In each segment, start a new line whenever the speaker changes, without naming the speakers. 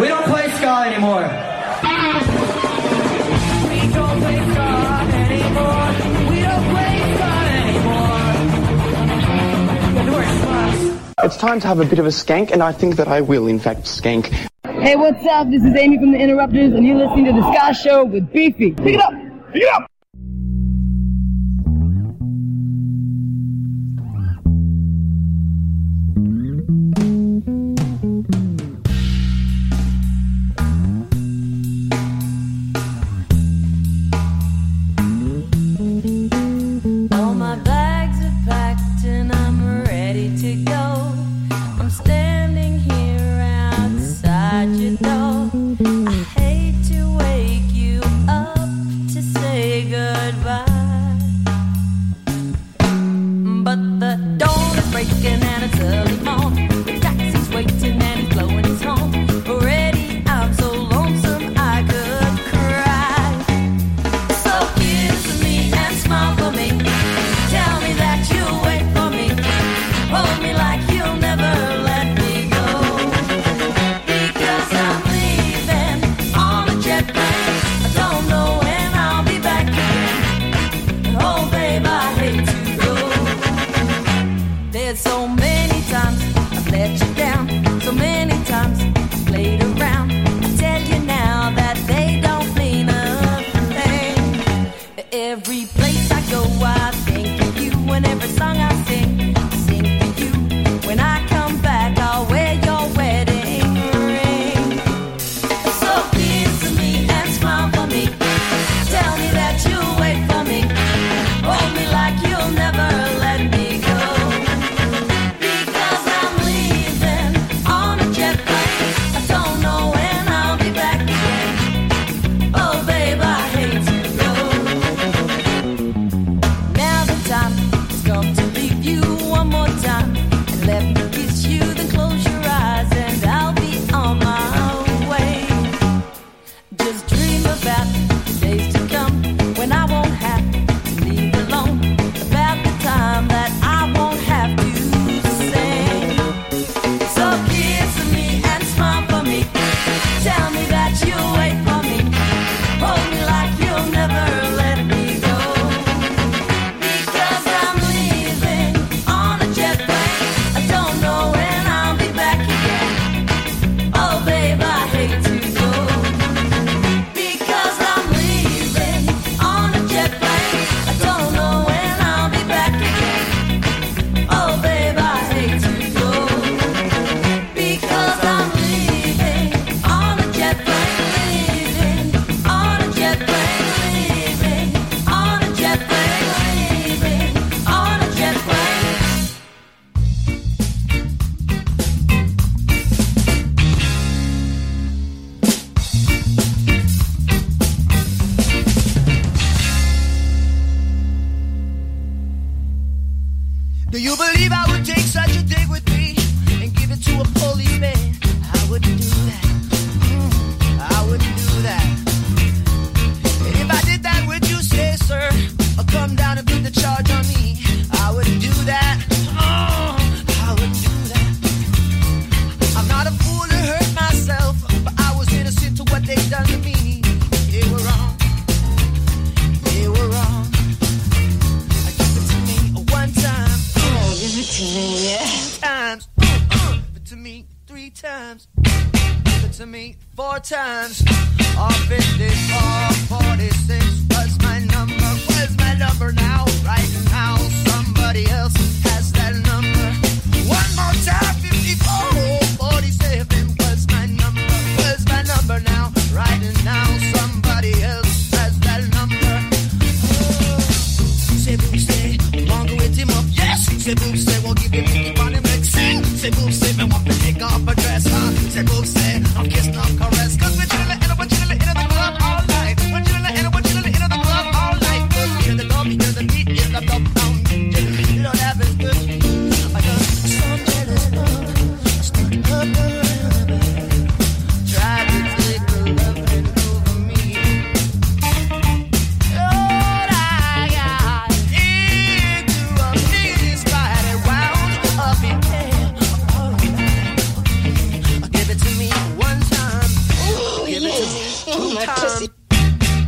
We don't play ska anymore. We don't play ska anymore. We don't play ska anymore.
It's time to have a bit of a skank, and I think that I will, in fact, skank.
Hey, what's up? This is Amy from The Interrupters, and you're listening to The Ska Show with Beefy. Pick it up! Pick it up!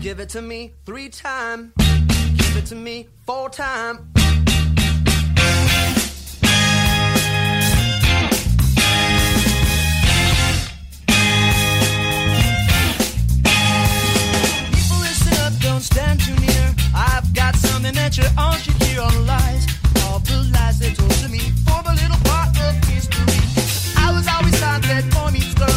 Give it to me three times. Give it to me four times. People listen up, don't stand too near. I've got something that you all should hear on lies. All the lies they told to me form a little part of history. I was always taught that boy meets girl.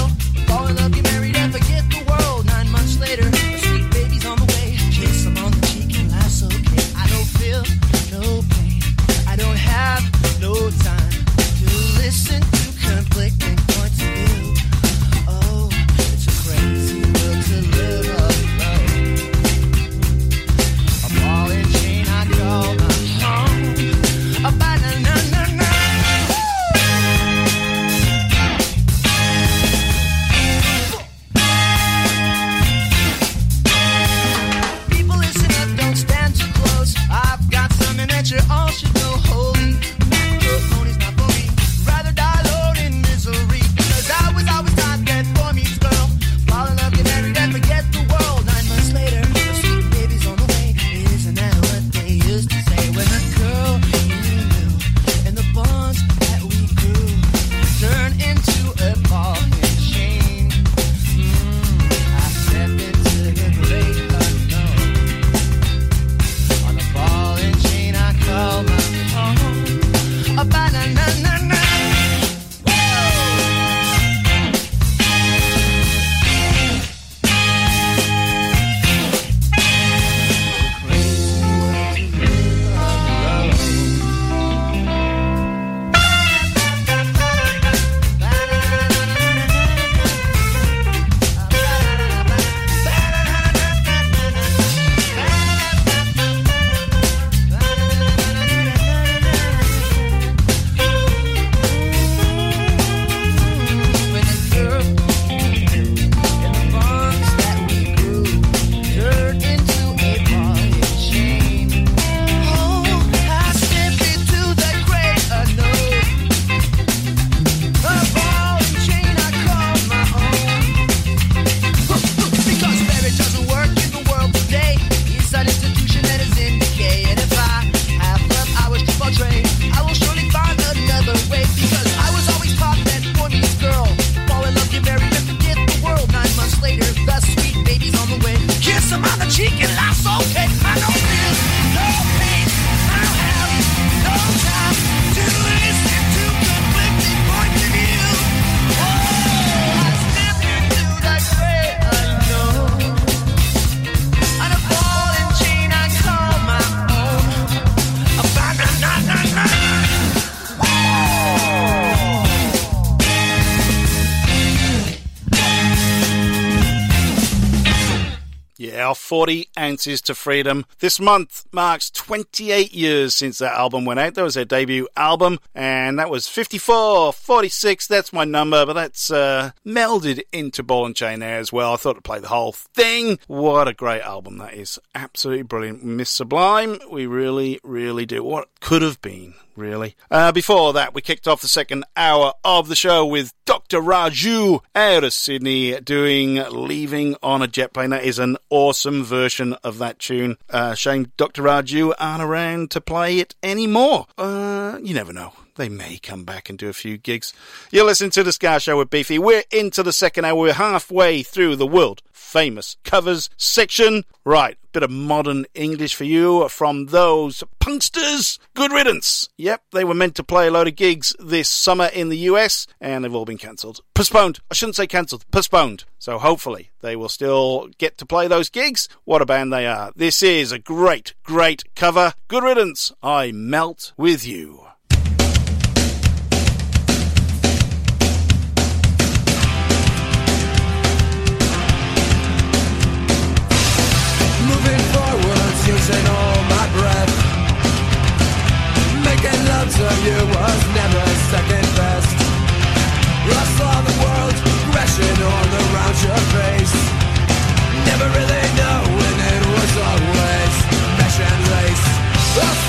40 Ounces to Freedom. This month marks 28 years since that album went out. That was their debut album, and that was 54, 46. That's my number, but that's uh, melded into Ball and Chain there as well. I thought I'd play the whole thing. What a great album that is. Absolutely brilliant. Miss Sublime, we really, really do. What could have been really. Uh, before that, we kicked off the second hour of the show with Dr. Raju out of Sydney doing Leaving on a Jet Plane. That is an awesome version of that tune. Uh, shame Dr. Raju aren't around to play it anymore. Uh, you never know. They may come back and do a few gigs. You're listening to the Ska Show with Beefy. We're into the second hour. We're halfway through the world famous covers section. Right, bit of modern English for you from those punksters. Good riddance. Yep, they were meant to play a load of gigs this summer in the US, and they've all been cancelled. Postponed. I shouldn't say cancelled, postponed. So hopefully they will still get to play those gigs. What a band they are. This is a great, great cover. Good riddance. I melt with you.
to you was never second best. I saw the world all around your face. Never really knowing it was always fashion lace.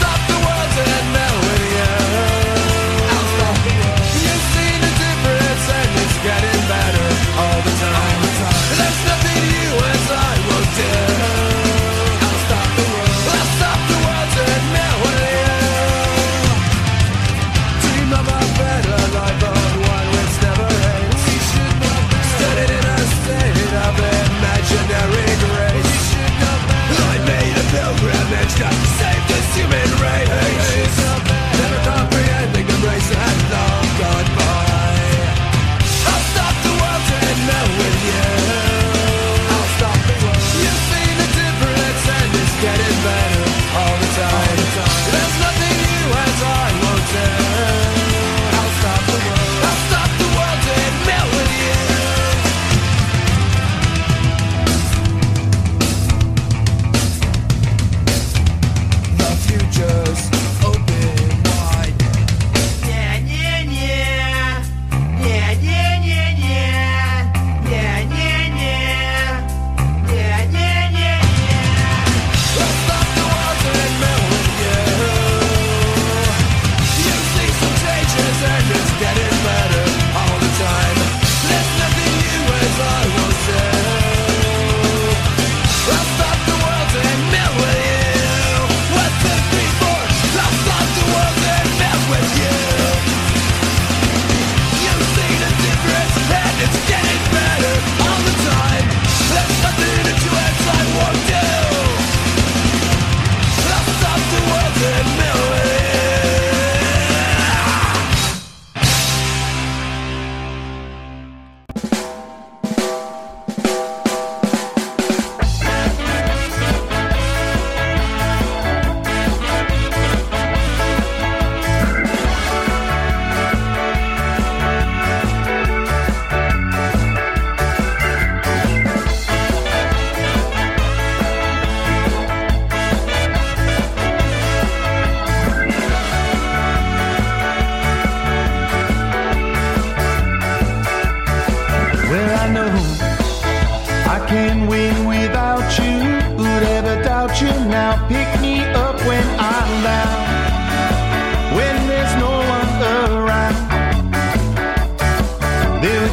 Go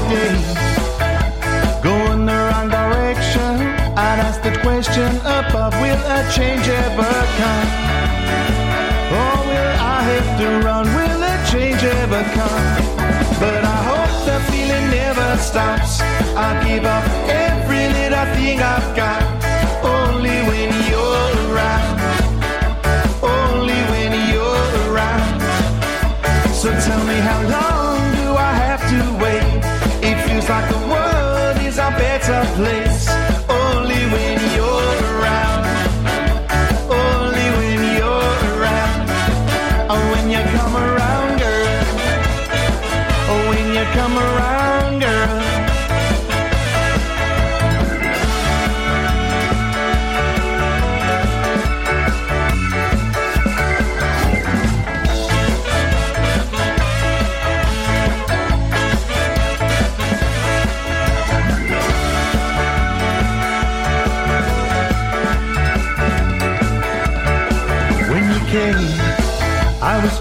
Going the wrong direction. I'd ask the question above. Will a change ever come? Or will I have to run? Will a change ever come? But I hope the feeling never stops. I give up every little thing I've got.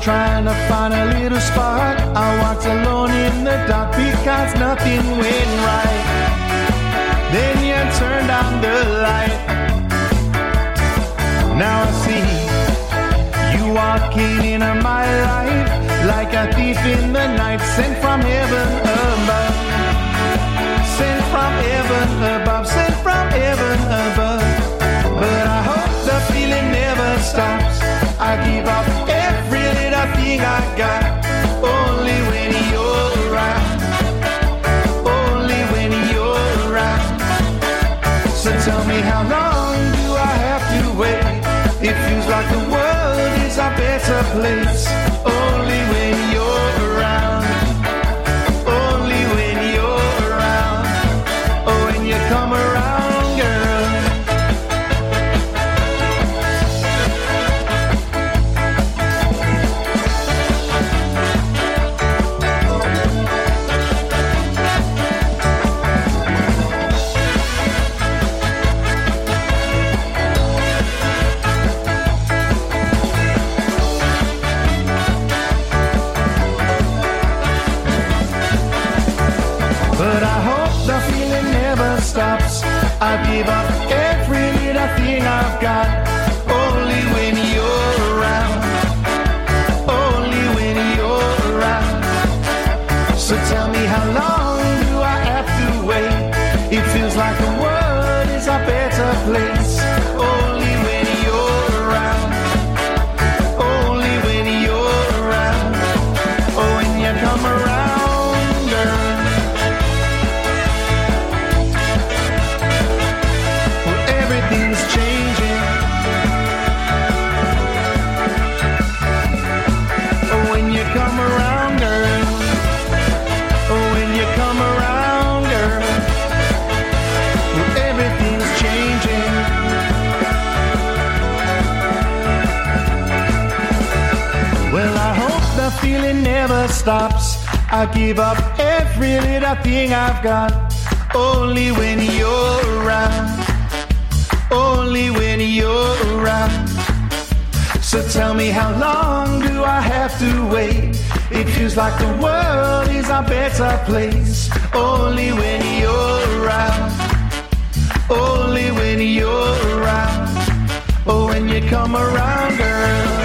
trying to find a little spark. I walked alone in the dark because nothing went right. Then you turned on the light. Now I see you walking into my life like a thief in the night, sent from heaven above. Sent from heaven above, sent from heaven above. thing I got. World is a better place. Only when you're around. Only when you're around. Oh, when you come around, girl.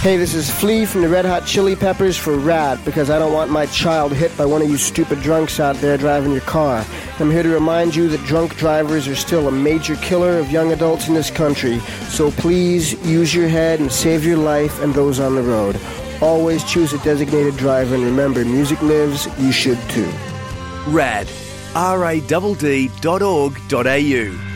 Hey, this is Flea from the Red Hot Chili Peppers for RADD because I don't want my child hit by one of you stupid drunks out there driving your car. I'm here to remind you that drunk drivers are still a major killer of young adults in this country, so please use your head and save your life and those on the road. Always choose a designated driver and remember, music lives, you should too.
RADD. R-A-D-D dot org dot au.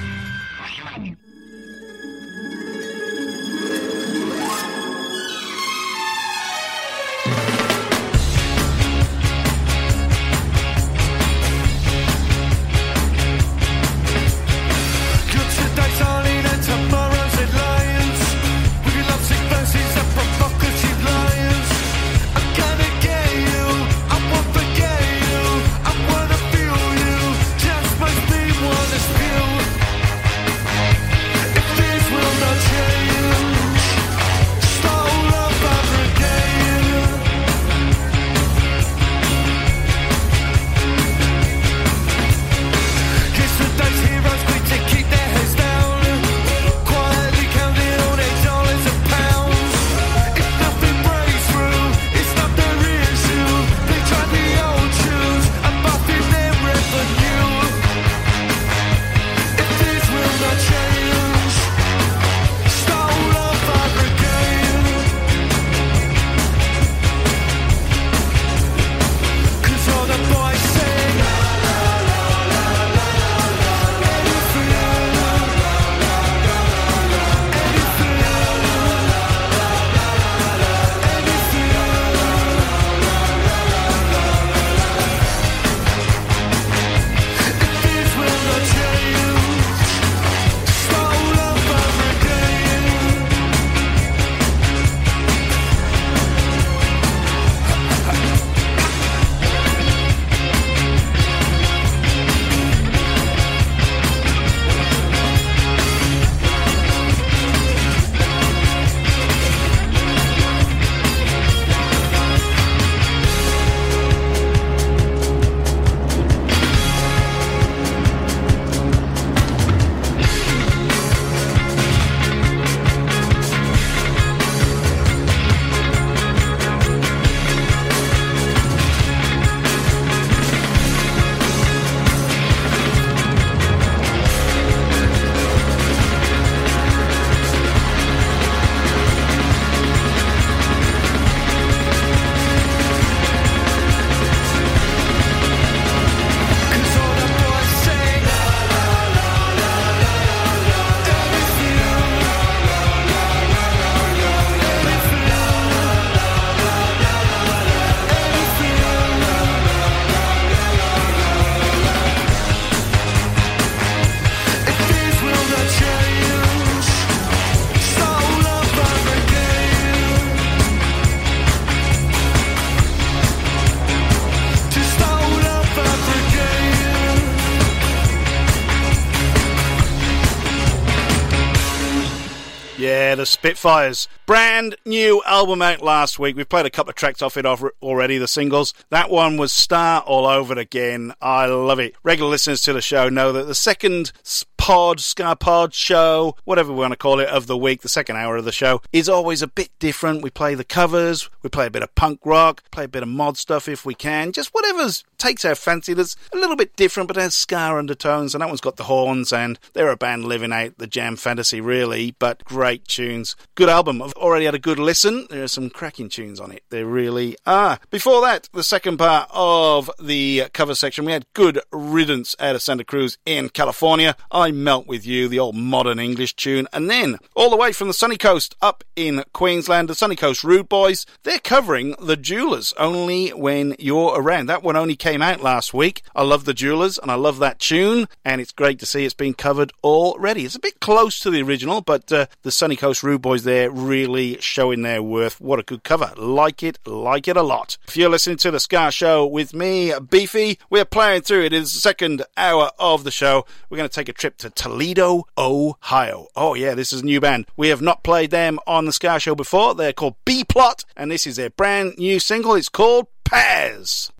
The Spitfires. Brand new album out last week. We've played a couple of tracks off it already, the singles. That one was Start All Over Again. I love it. Regular listeners to the show know that the second pod, Ska Pod show, whatever we want to call it, of the week, the second hour of the show, is always a bit different. We play the covers, we play a bit of punk rock, play a bit of mod stuff if we can, just whatever takes our fancy that's a little bit different but has Ska undertones. And that one's got the horns, and they're a band living out the jam fantasy, really, but great tunes. Good album. I've already had a good listen. There are some cracking tunes on it. There really are. Before that, the second part of the cover section, we had Good Riddance out of Santa Cruz in California. I Melt With You, the old modern English tune. And then, all the way from the sunny coast up in Queensland, the Sunny Coast Rude Boys, they're covering The Jewelers, Only When You're Around. That one only came out last week. I love The Jewelers and I love that tune, and it's great to see it's been covered already. It's a bit close to the original, but uh, the Sunny Coast Rude Boys there really showing their worth. What a good cover. Like it, like it a lot. If you're listening to the Ska Show with me, Beefy, we're playing through it. Is the second hour of the show. We're going to take a trip to Toledo, Ohio. Oh, yeah, this is a new band. We have not played them on the Ska Show before. They're called B Plot, and this is their brand new single. It's called Paz.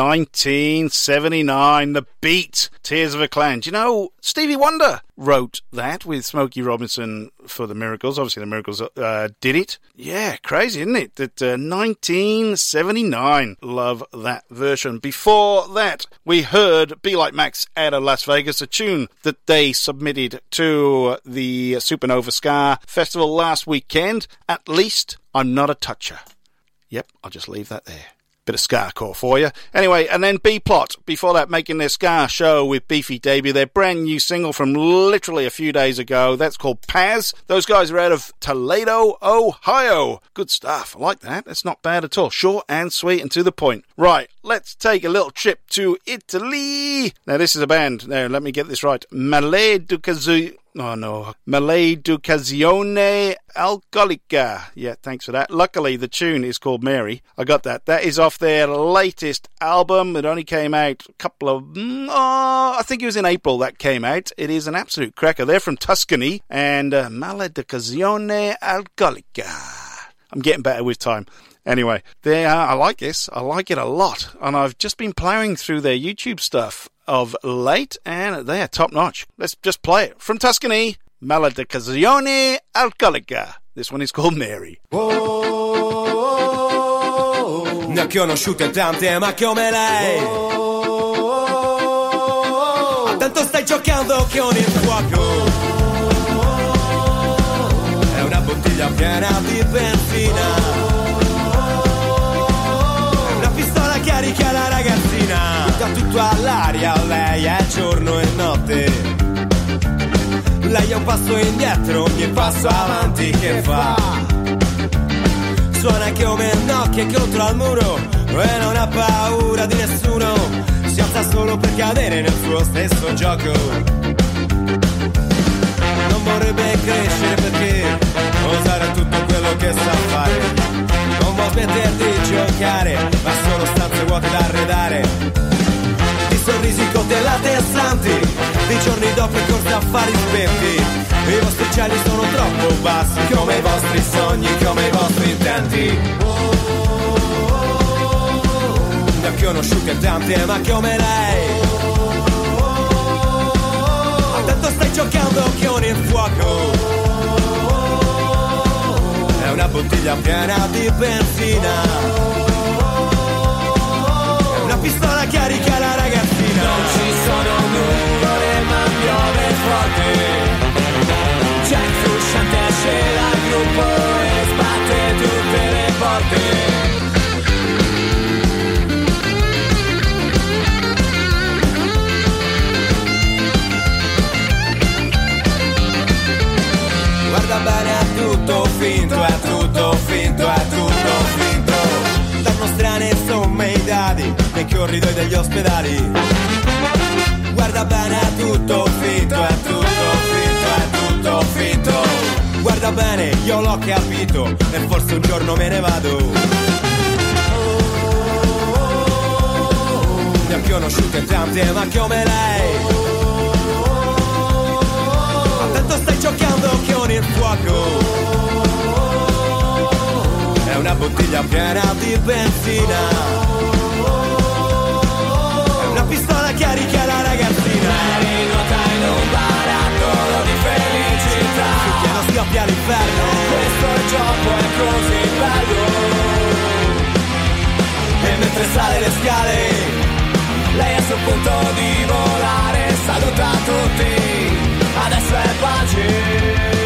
1979, The Beat, Tears of a Clown. Do you know, Stevie Wonder wrote that with Smokey Robinson for The Miracles. Obviously, The Miracles uh, did it. Yeah, crazy, isn't it? That uh, 1979. Love that version. Before that, we heard Be Like Max out of Las Vegas, a tune that they submitted to the Supernova Ska Festival last weekend. At least I'm not a toucher. Yep, I'll just leave that there. Bit of Ska core for you. Anyway, and then B Plot, before that, making their Ska show with Beefy debut, their brand new single from literally a few days ago. That's called Paz. Those guys are out of Toledo, Ohio. Good stuff. I like that. That's not bad at all. Short and sweet and to the point. Right, let's take a little trip to Italy. Now, this is a band. Now, let me get this right. Maleducazione. Oh no. Maleducazione Alcolica. Yeah, thanks for that. Luckily, the tune is called Mary. I got that. That is off their latest album. It only came out a couple of. mm, Oh, I think it was in April that came out. It is an absolute cracker. They're from Tuscany and uh, Maleducazione Alcolica. I'm getting better with time. Anyway, they are, I like this. I like it a lot. And I've just been plowing through their YouTube stuff of late, and they are top notch. Let's just play it. From Tuscany, Maleducazione Alcolica. This one is called Mary.
Ne ho conosciute tante, ma come lei. Tanto stai giocando con il fuoco. È una bottiglia piena di benzina. Tutto all'aria, lei è giorno e notte. Lei è un passo indietro, ogni passo avanti che fa. Suona come Nokia contro al muro e non ha paura di nessuno. Si alza solo per cadere nel suo stesso gioco. Non vorrebbe crescere perché osare tutto quello che sa fare. Non vuol smettere di giocare, ma solo stanze vuote da arredare. Sorrisi coltellate e santi, di giorni dopo e corse affari spenti. I vostri cieli sono troppo bassi, come i vostri sogni, come i vostri intenti. Ne ho conosciute tante, ma come lei. Tanto stai giocando con il fuoco. È una bottiglia piena di benzina. Guarda bene, è tutto finto, è tutto finto, è tutto finto. Danno strane somme i dadi nei corridoi degli ospedali. Guarda bene, è tutto finto, è tutto finto, è tutto finto. Guarda bene, io l'ho capito e forse un giorno me ne vado. Ne ho conosciute tante, ma come lei. Tanto stai giocando con il fuoco. È una bottiglia piena di benzina. È una pistola carica la ragazzina. Eri nota in un barattolo di felicità. Sul piano scoppia l'inferno. Questo
gioco è così bello. E mentre sale le scale, lei è sul punto di volare, saluta tutti, adesso è pace.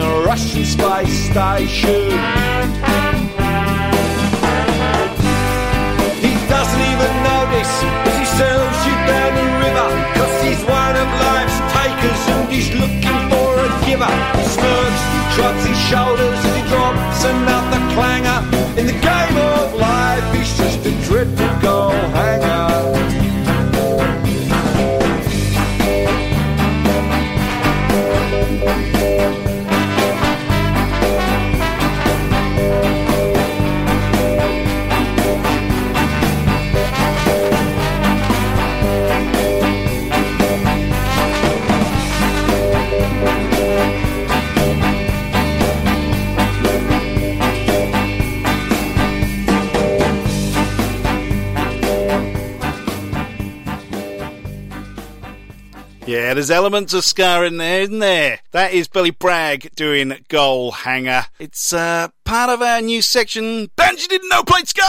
A Russian space station. He doesn't even notice as he sails you down the river. Cause he's one of life's takers and he's looking for a giver. He smirks, shrugs his shoulders as he drops another clanger. In the game
Yeah, there's elements of Ska in there, isn't there? That is Billy Bragg doing Goal Hanger. It's uh, part of our new section. Bands you didn't know played Ska.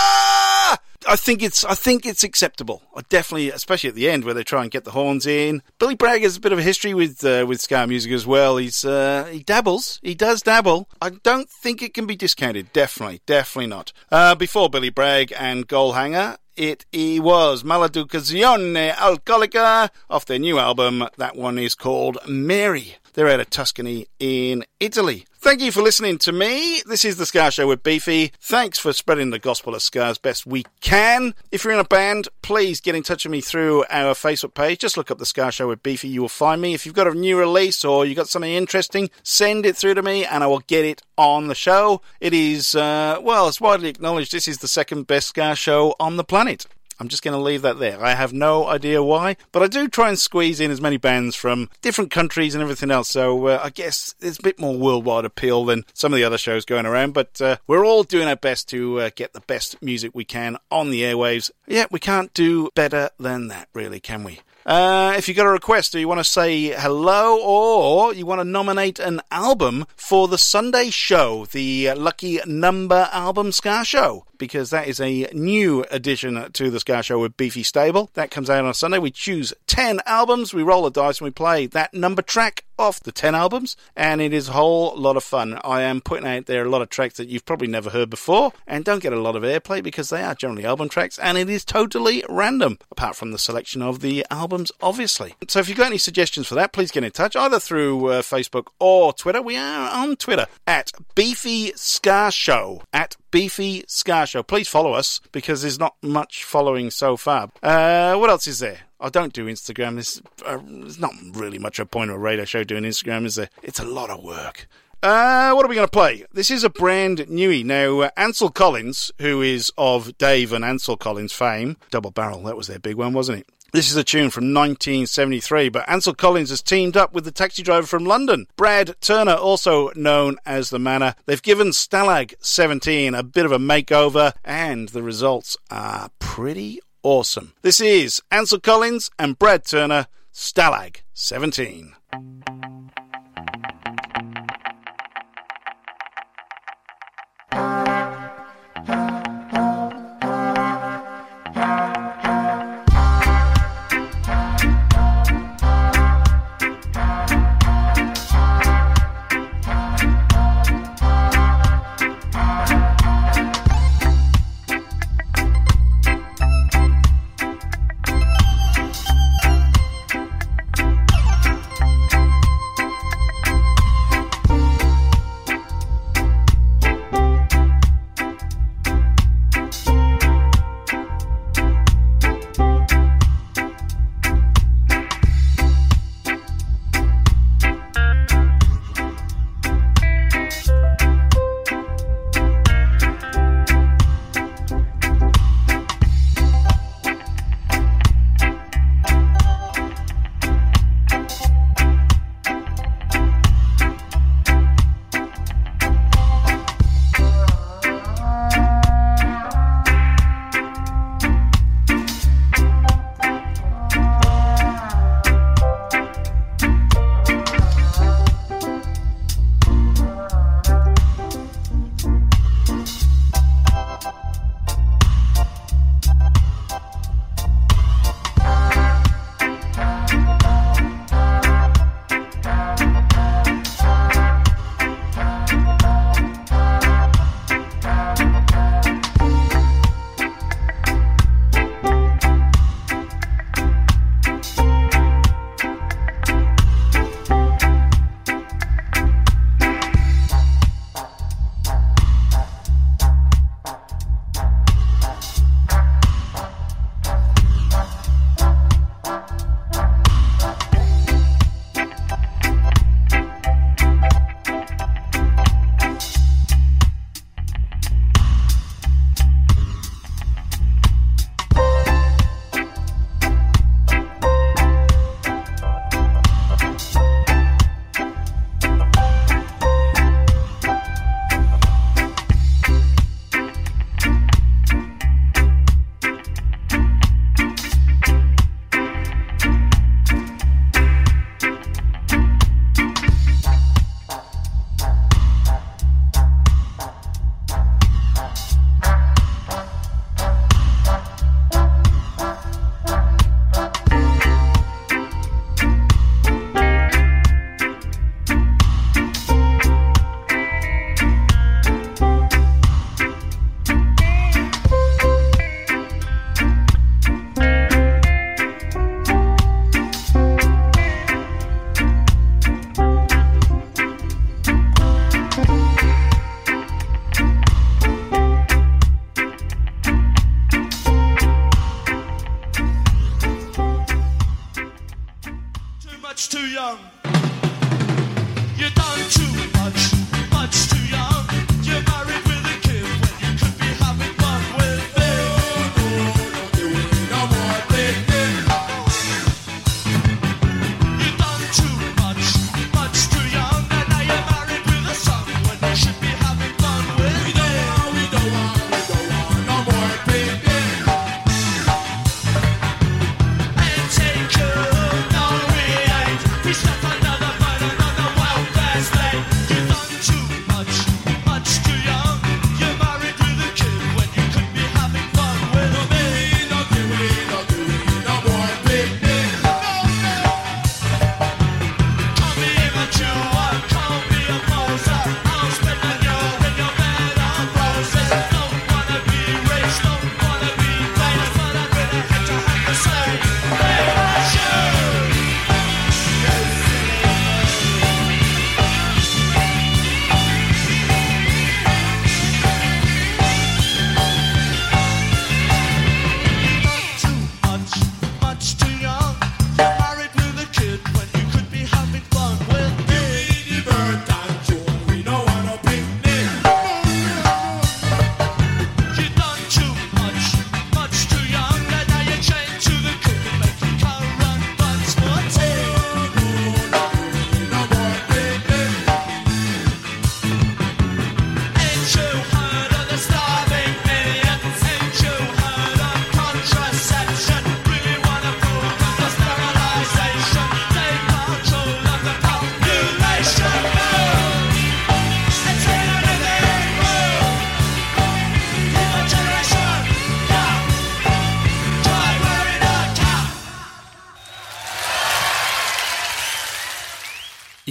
I think it's I think it's acceptable. I definitely, especially at the end where they try and get the horns in. Billy Bragg has a bit of a history with uh, with ska music as well. He's uh, he dabbles, he does dabble. I don't think it can be discounted. Definitely, definitely not. Uh, before Billy Bragg and Goal Hanger, it he was Maleducazione Alcolica off their new album. That one is called Mary. They're out of Tuscany in Italy. Thank you for listening to me. This is the Ska Show with Beefy. Thanks for spreading the gospel of Ska as best we can. If you're in a band, please get in touch with me through our Facebook page. Just look up the Ska Show with Beefy. You will find me. If you've got a new release or you've got something interesting, send it through to me and I will get it on the show. It is, uh, well, it's widely acknowledged this is the second best Ska Show on the planet. I'm just going to leave that there. I have no idea why, but I do try and squeeze in as many bands from different countries and everything else. So uh, I guess there's a bit more worldwide appeal than some of the other shows going around. But uh, we're all doing our best to uh, get the best music we can on the airwaves. Yeah, we can't do better than that, really, can we? Uh, if you've got a request or you want to say hello or you want to nominate an album for the Sunday show, the Lucky Number Album Ska Show, because that is a new addition to the Ska Show with Beefy Stable. That comes out on Sunday. We choose 10 albums, we roll the dice, and we play that number track off the 10 albums, and it is a whole lot of fun. I am putting out there a lot of tracks that you've probably never heard before and don't get a lot of airplay because they are generally album tracks, and it is totally random, apart from the selection of the albums, obviously. So if you've got any suggestions for that, please get in touch either through uh, Facebook or Twitter. We are on Twitter at Beefy Ska Show. At Beefy Ska Show. Please follow us because there's not much following so far. Uh, what else is there? I don't do Instagram. There's, uh, there's not really much a point of a radio show doing Instagram, is there? It's a lot of work. Uh, what are we going to play? This is a brand newie. Now, uh, Ansel Collins, who is of Dave and Ansel Collins fame, Double Barrel, that was their big one, wasn't it? This is a tune from 1973, but Ansel Collins has teamed up with the taxi driver from London, Brad Turner, also known as The Manor. They've given Stalag 17 a bit of a makeover, and the results are pretty awesome. This is Ansel Collins and Brad Turner, Stalag 17.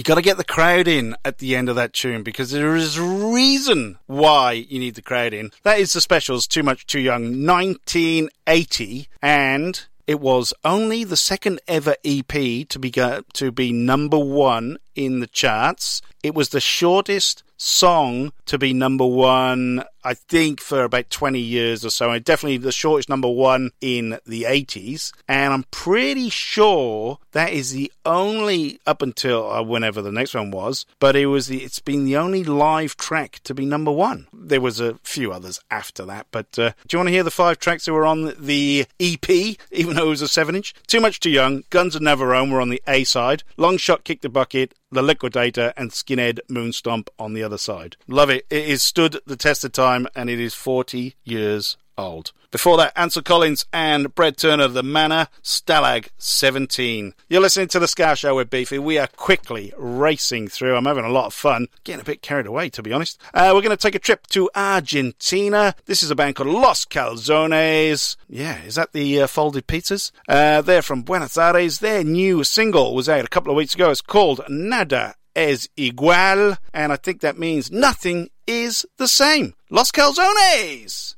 Got to get the crowd in at the end of that tune because there is a reason why you need the crowd in. That is the specials Too Much Too Young 1980 and it was only the second ever EP to be go- to be number 1 in the charts. It was the shortest song to be number 1 I think for about 20 years or so. And definitely the shortest number 1 in the 80s and I'm pretty sure that is the only up until uh, whenever the next one was. But it was the it's been the only live track to be number 1 there was a few others after that but uh, do you want to hear the five tracks that were on the EP even though it was a 7 inch? Too Much Too Young Guns of Navarone were on the A side Long Shot Kick the Bucket the Liquidator and Skinhead Moonstomp on the other side. Love it. It is stood the test of time and it is 40 years old. Before that, Ansel Collins and Brett Turner, The Manor, Stalag 17. You're listening to The Ska Show with Beefy. We are quickly racing through. I'm having a lot of fun. Getting a bit carried away, to be honest. Uh, we're going to take a trip to Argentina. This is a band called Los Calzones. Yeah, is that the uh, folded pizzas? Uh, they're from Buenos Aires. Their new single was out a couple of weeks ago. It's called Nada es igual, and I think that means nothing is the same. Los Calzones!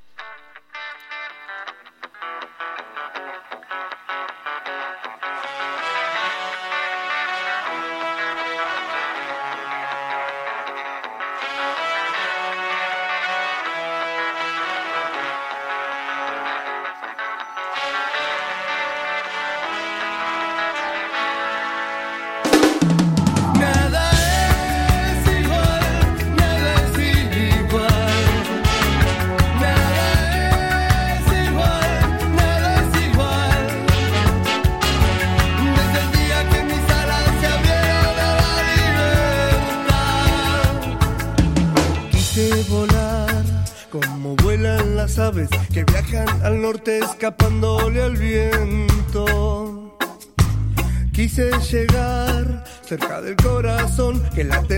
Escapándole al viento. Quise llegar cerca del corazón que late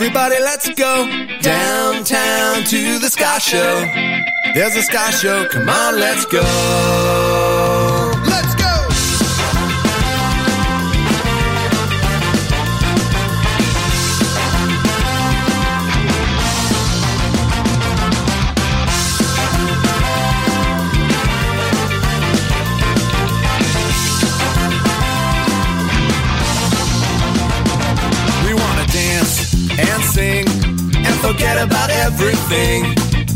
everybody, let's go downtown to the Ska Show. There's a Ska Show. Come on, let's go. Everything.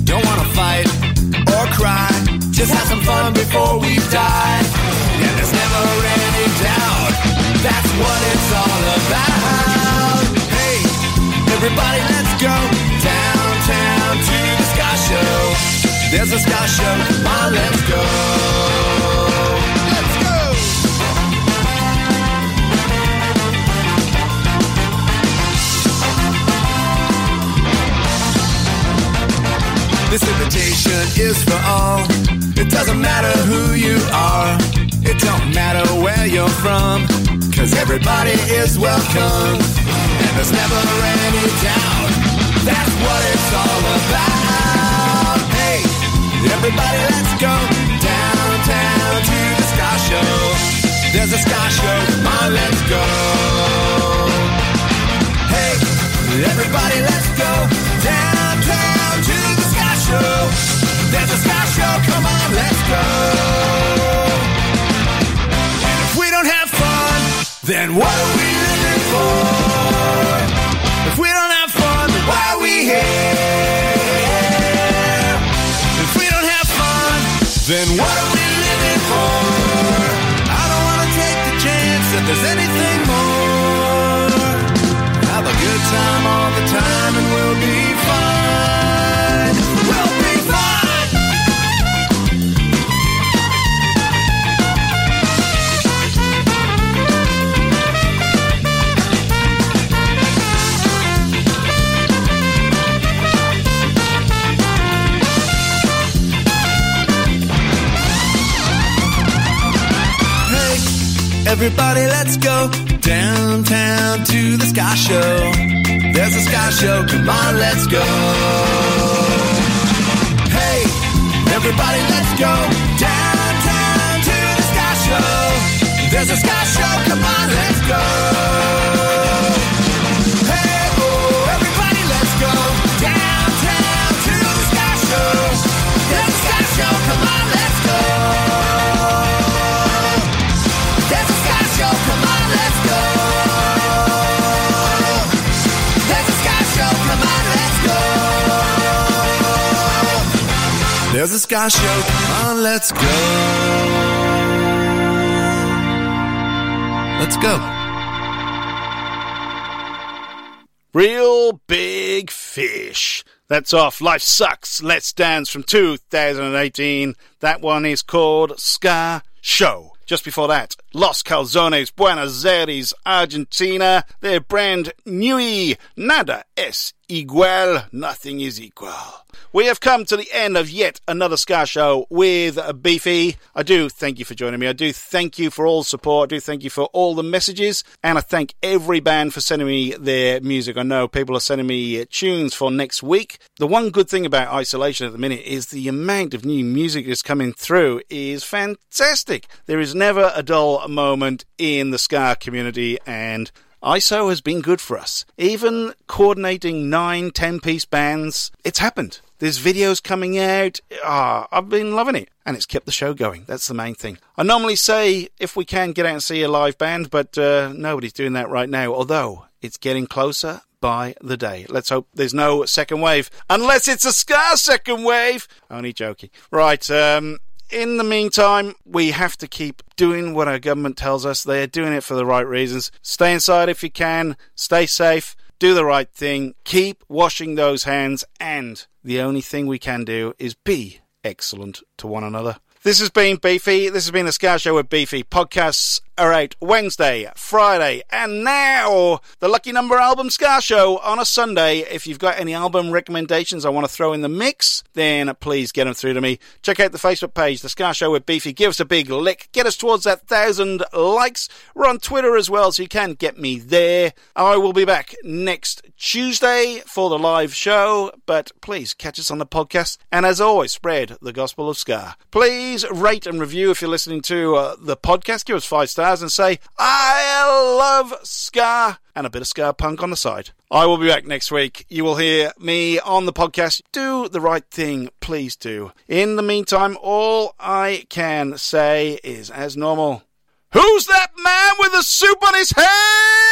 Don't wanna fight or cry, just have some fun before we die. And there's never any doubt, that's what it's all about. Hey, everybody, let's go downtown to the Ska Show. There's a Ska Show, come on, let's go. This invitation is for all. It doesn't matter who you are. It don't matter where you're from. Cause everybody is welcome. And there's never any doubt. That's what it's all about. Hey, everybody let's go downtown to the Ska Show. There's a Ska Show. Come on, let's go. Hey, everybody let's go to the There's a Ska Show, come on, let's go. And if we don't have fun, then what are we living for? If we don't have fun, then why are we here? If we don't have fun, then what are we living for? I don't wanna take the chance that there's anything everybody, let's go downtown to the Ska Show. There's a Ska Show, come on, let's go. Hey, everybody, let's go downtown to the Ska Show. There's a Ska Show, come on, let's go. There's a Ska Show, on, let's go. Let's go.
Reel Big Fish. That's off. Life Sucks. Let's Dance from 2018. That one is called Ska Show. Just before that, Los Calzones, Buenos Aires, Argentina. Their brand new Nada es igual. Nothing is equal. We have come to the end of yet another Ska show with Beefy. I do thank you for joining me. I do thank you for all support. I do thank you for all the messages. And I thank every band for sending me their music. I know people are sending me tunes for next week. The one good thing about Isolation at the minute is the amount of new music that's coming through is fantastic. There is never a dull moment in the Ska community and ISO has been good for us. Even coordinating nine, ten piece bands, it's happened. There's videos coming out. Ah, I've been loving it. And it's kept the show going. That's the main thing. I normally say if we can get out and see a live band, but uh, nobody's doing that right now. Although it's getting closer by the day. Let's hope there's no second wave. Unless it's a Ska second wave. Only joking. Right, um, in the meantime, we have to keep doing what our government tells us. They're doing it for the right reasons. Stay inside if you can, stay safe, do the right thing, keep washing those hands, and the only thing we can do is be excellent to one another. This has been Beefy. This has been the Ska Show with Beefy. Podcasts are out Wednesday, Friday, and now the Lucky Number Album Ska Show on a Sunday. If you've got any album recommendations I want to throw in the mix, then please get them through to me. Check out the Facebook page, The Ska Show with Beefy. Give us a big lick. Get us towards that thousand likes. We're on Twitter as well, so you can get me there. I will be back next Tuesday for the live show, but please catch us on the podcast. And as always, spread the gospel of Ska. Please rate and review if you're listening to uh, the podcast. Give us five stars and say, I love Ska and a bit of Ska punk on the side. I will be back next week. You will hear me on the podcast. Do the right thing, please do. In the meantime, all I can say is, as normal, Who's that man with the soup on his head?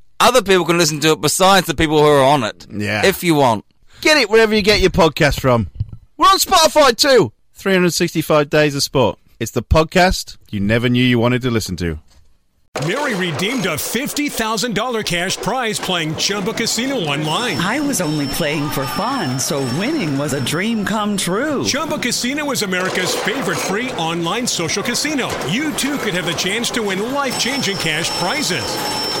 other people can listen to it besides the people who are on it.
Yeah.
If you want.
Get it wherever you get your podcast from. We're on Spotify too. 365 Days of Sport. It's the podcast you never knew you wanted to listen to.
Mary redeemed a $50,000 cash prize playing Chumba Casino online.
I was only playing for fun, so winning was a dream come true.
Chumba Casino is America's favorite free online social casino. You too could have the chance to win life changing cash prizes.